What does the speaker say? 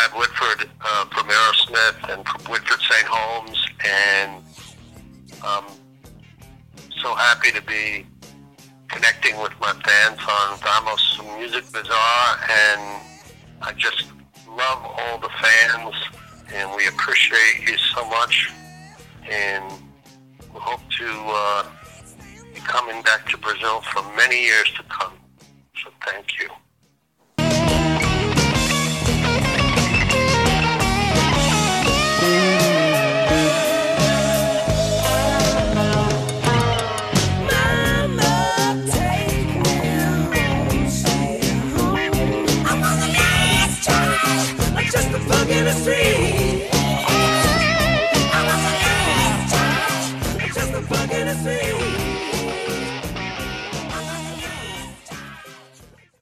Brad Whitford uh, from Aerosmith and from Whitford St. Holmes, and I'm so happy to be connecting with my fans on Vamos Music Bazaar, and I just love all the fans, and we appreciate you so much, and we hope to uh, be coming back to Brazil for many years to come. So thank you. Like just a bug in the street.